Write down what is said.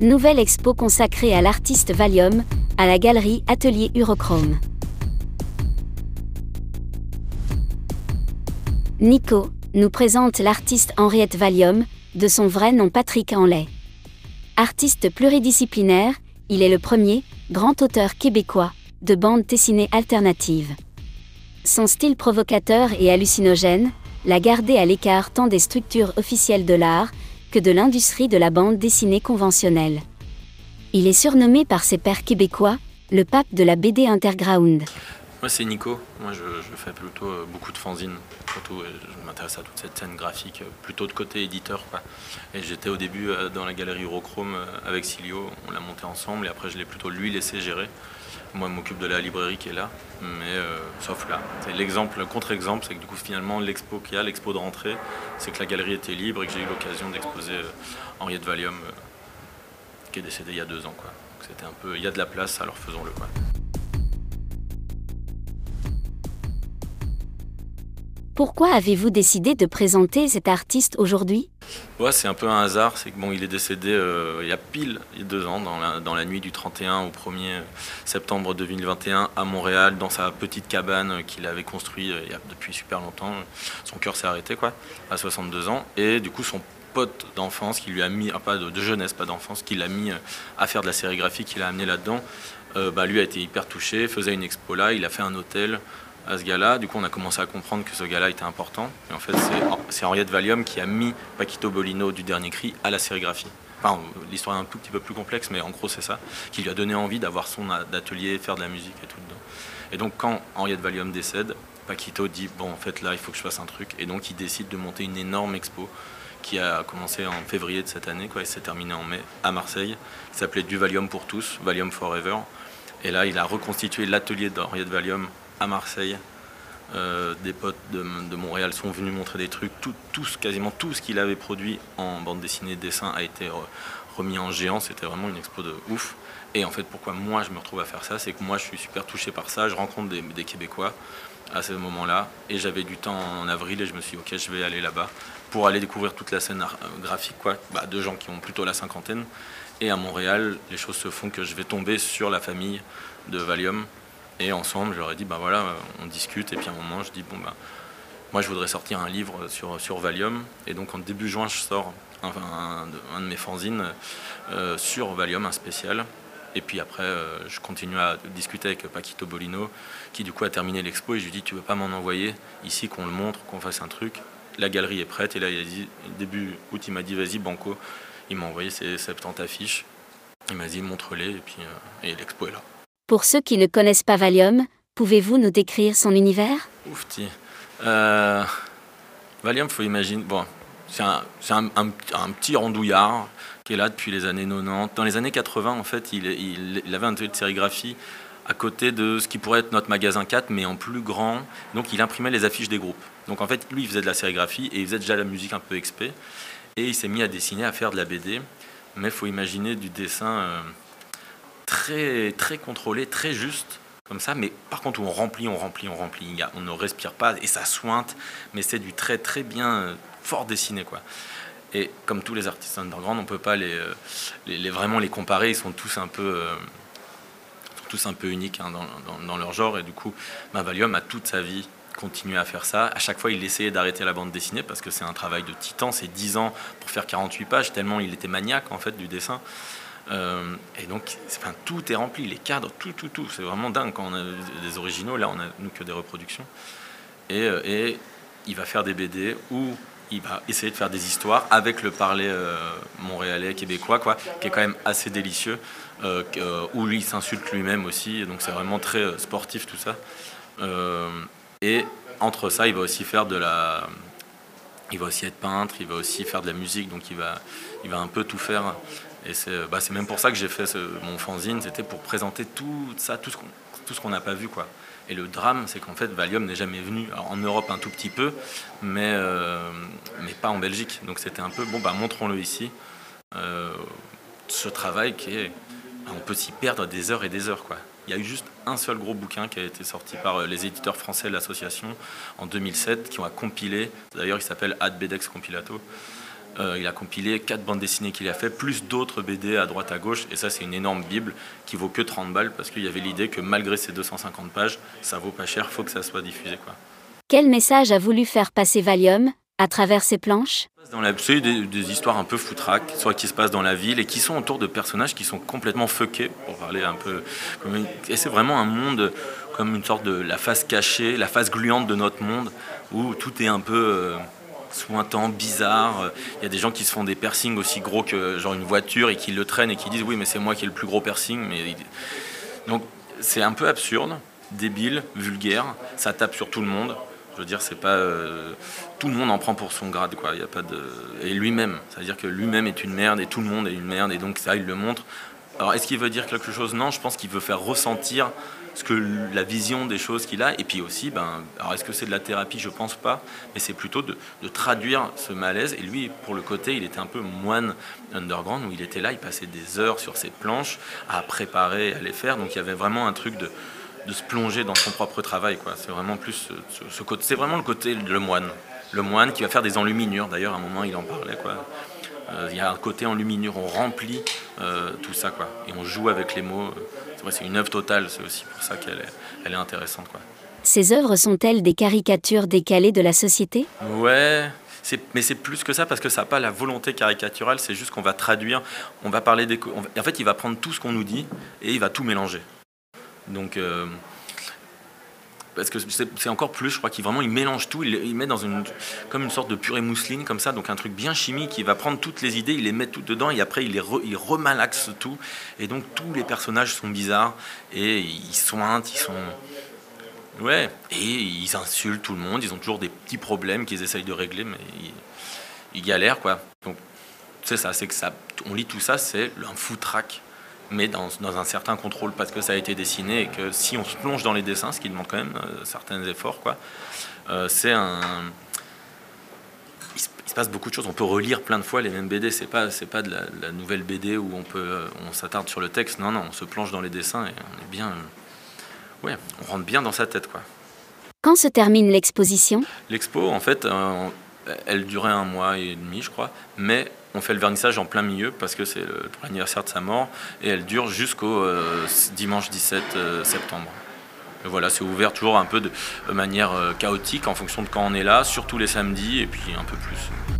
Nouvelle expo consacrée à l'artiste Valium, à la galerie Atelier Urochrome. Nico nous présente l'artiste Henriette Valium, de son vrai nom Patrick Henley. Artiste pluridisciplinaire, il est le premier, grand auteur québécois, de bande dessinée alternative. Son style provocateur et hallucinogène l'a gardé à l'écart tant des structures officielles de l'art que de l'industrie de la bande dessinée conventionnelle. Il est surnommé par ses pairs québécois le pape de la BD underground. Moi c'est Nico, moi je, fais plutôt euh, beaucoup de fanzines, surtout euh, je m'intéresse à toute cette scène graphique, euh, plutôt de côté éditeur. Et j'étais au début dans la galerie Eurochrome avec Silio, on l'a monté ensemble et après je l'ai plutôt lui laissé gérer. Moi, je m'occupe de la librairie qui est là, mais euh, sauf là. C'est l'exemple, le contre-exemple, c'est que du coup, finalement, l'expo qu'il y a, l'expo de rentrée, c'est que la galerie était libre et que j'ai eu l'occasion d'exposer euh, Henriette Valium, euh, qui est décédée il y a deux ans. Quoi. c'était un peu, il y a de la place, alors faisons-le. Quoi. Pourquoi avez-vous décidé de présenter cet artiste aujourd'hui? Ouais, c'est un peu un hasard. C'est que bon, il est décédé euh, il y a pile deux ans, dans la, nuit du 31 au 1er septembre 2021 à Montréal, dans sa petite cabane qu'il avait construite euh, depuis super longtemps. Son cœur s'est arrêté, quoi, à 62 ans. Et du coup, son pote d'enfance qui lui a mis, ah, pas de, jeunesse, pas d'enfance, qui l'a mis euh, à faire de la sérigraphie, qui l'a amené là-dedans, bah, lui a été hyper touché, faisait une expo là, il a fait un hôtel à ce gars-là. Du coup, on a commencé à comprendre que ce gars-là était important. Et en fait, c'est Henriette Valium qui a mis Paquito Bolino du dernier cri à la sérigraphie. Enfin, l'histoire est un tout petit peu plus complexe, mais en gros, c'est ça, qui lui a donné envie d'avoir son atelier, faire de la musique et tout dedans. Et donc, quand Henriette Valium décède, Paquito dit Bon, en fait, là, il faut que je fasse un truc. Et donc, il décide de monter une énorme expo qui a commencé en février de cette année, quoi, et s'est terminée en mai à Marseille, qui s'appelait Du Valium pour tous, Valium Forever. Et là, il a reconstitué l'atelier d'Henriette Valium à Marseille. Euh, des potes de, Montréal sont venus montrer des trucs. Tout, quasiment tout ce qu'il avait produit en bande dessinée, dessin a été remis en géant. C'était vraiment une expo de ouf. Et en fait, pourquoi moi je me retrouve à faire ça, c'est que moi je suis super touché par ça. Je rencontre des, Québécois à ce moment-là. Et j'avais du temps en avril et je me suis dit, ok, je vais aller là-bas pour aller découvrir toute la scène graphique quoi, bah, de gens qui ont plutôt la cinquantaine. Et à Montréal, les choses se font que je vais tomber sur la famille de Valium et ensemble, j'aurais dit, ben voilà, on discute. Et puis à un moment, je dis, bon, ben, moi, je voudrais sortir un livre sur, sur Valium. Et donc, en début juin, je sors un, de, mes fanzines euh, sur Valium, un spécial. Et puis après, euh, je continue à discuter avec Paquito Bolino, qui du coup a terminé l'expo. Et je lui dis, tu veux pas m'en envoyer ici, qu'on le montre, qu'on fasse un truc? La galerie est prête. Et là, il a dit, début août, il m'a dit, vas-y, Banco. Il m'a envoyé ses 70 affiches. Il m'a dit, montre-les. Et puis, euh, et l'expo est là. Pour ceux qui ne connaissent pas Valium, pouvez-vous nous décrire son univers? Oufti. Euh, Valium, faut imaginer. Bon, c'est un, petit rondouillard qui est là depuis les années 90. Dans les années 80, en fait, il, avait un atelier de sérigraphie à côté de ce qui pourrait être notre magasin 4, mais en plus grand. Donc, il imprimait les affiches des groupes. Donc, en fait, lui, il faisait de la sérigraphie et il faisait déjà la musique un peu expé. Et il s'est mis à dessiner, à faire de la BD. Mais faut imaginer du dessin. Euh, très, contrôlé, très juste, comme ça, mais par contre, on remplit, on remplit, on remplit, on ne respire pas et ça sointe, mais c'est du très, très bien, euh, fort dessiné, quoi. Et comme tous les artistes underground, on ne peut pas euh, les, vraiment les comparer, ils sont tous un peu, euh, tous un peu uniques hein, dans, leur genre, et du coup, ma Valium a toute sa vie continué à faire ça. À chaque fois, il essayait d'arrêter la bande dessinée parce que c'est un travail de titan, c'est 10 ans pour faire 48 pages, tellement il était maniaque en fait du dessin. Euh, et donc, tout est rempli, les cadres, tout, tout, tout. C'est vraiment dingue quand on a des originaux. Là, on a nous que des reproductions. Et, euh, il va faire des BD où il va essayer de faire des histoires avec le parler euh, montréalais, québécois, quoi, qui est quand même assez délicieux, où lui, il s'insulte lui-même aussi. Donc, c'est vraiment très sportif tout ça. et entre ça, il va aussi faire de la. Il va aussi être peintre, il va aussi faire de la musique, donc il va, il va un peu tout faire. Et bah, c'est même pour ça que j'ai fait mon fanzine, c'était pour présenter tout ça, tout ce qu'on n'a pas vu. quoi. Et le drame, c'est qu'en fait, Valium n'est jamais venu. en Europe, un tout petit peu, mais, euh, mais pas en Belgique. Donc c'était un peu, bon, bah, montrons-le ici. Euh, ce travail qui est. On peut s'y perdre des heures et des heures. quoi. Il y a eu juste un seul gros bouquin qui a été sorti par les éditeurs français de l'association en 2007, qui ont compilé, d'ailleurs il s'appelle Ad Bedex Compilato, euh, il a compilé quatre bandes dessinées qu'il a fait, plus d'autres BD à droite à gauche. Et ça, c'est une énorme bible qui vaut que 30 balles parce qu'il y avait l'idée que malgré ces 250 pages, ça vaut pas cher, faut que ça soit diffusé. Quoi. Quel message a voulu faire passer Valium à travers ces planches? Dans l'absolu, des, des histoires un peu foutraques, soit qui se passent dans la ville et qui sont autour de personnages qui sont complètement fuckés, pour parler un peu. Et c'est vraiment un monde comme une sorte de la face cachée, la face gluante de notre monde, où tout est un peu. Euh, sointant, bizarre. Il y a des gens qui se font des piercings aussi gros que genre une voiture et qui le traînent et qui disent oui mais c'est moi qui ai le plus gros piercing. Mais... Donc c'est un peu absurde, débile, vulgaire, ça tape sur tout le monde. Je veux dire, c'est pas euh, tout le monde en prend pour son grade, quoi. Il y a pas de et lui-même, c'est-à-dire que lui-même est une merde et tout le monde est une merde et donc ça il le montre. Alors est-ce qu'il veut dire quelque chose? Non, je pense qu'il veut faire ressentir ce que la vision des choses qu'il a. Et puis aussi, ben, alors est-ce que c'est de la thérapie? Je pense pas, mais c'est plutôt de, traduire ce malaise. Et lui, pour le côté, il était un peu moine underground où il était là, il passait des heures sur ses planches à préparer, à les faire. Donc il y avait vraiment un truc de, se plonger dans son propre travail. C'est vraiment plus ce, côté, c'est vraiment le côté le moine, le moine qui va faire des enluminures. D'ailleurs, à un moment, il en parlait. Euh, il y a un côté enluminure, on remplit euh, tout ça, quoi, et on joue avec les mots c'est une œuvre totale, c'est aussi pour ça qu'elle est, elle est intéressante. Quoi. Ces œuvres sont-elles des caricatures décalées de la société? Ouais, mais c'est plus que ça parce que ça n'a pas la volonté caricaturale, c'est juste qu'on va traduire, on va parler des... en fait, il va prendre tout ce qu'on nous dit et il va tout mélanger. Donc, euh, parce que c'est encore plus, je crois qu'il vraiment il mélange tout, il, met dans une comme une sorte de purée mousseline comme ça, donc un truc bien chimique. Il va prendre toutes les idées, il les met toutes dedans et après il les il remalaxe tout. Et donc tous les personnages sont bizarres et ils sointent, ils sont ouais et ils insultent tout le monde. Ils ont toujours des petits problèmes qu'ils essayent de régler, mais ils, galèrent quoi. Donc c'est ça, c'est que ça, on lit tout ça, c'est un foutraque mais dans, un certain contrôle parce que ça a été dessiné et que si on se plonge dans les dessins, ce qui demande quand même euh, certains efforts, quoi, euh, c'est un. Il se, passe beaucoup de choses. On peut relire plein de fois les mêmes BD. C'est pas c'est pas de la, nouvelle BD où on peut euh, on s'attarde sur le texte. Non non, on se plonge dans les dessins et on est bien. ouais, on rentre bien dans sa tête quoi. Quand se termine l'exposition? L'expo, en fait, elle durait un mois et demi, je crois, mais on fait le vernissage en plein milieu parce que c'est l'anniversaire de sa mort et elle dure jusqu'au euh, dimanche 17 euh, septembre. voilà, c'est ouvert toujours un peu de manière euh, chaotique en fonction de quand on est là, surtout les samedis et puis un peu plus.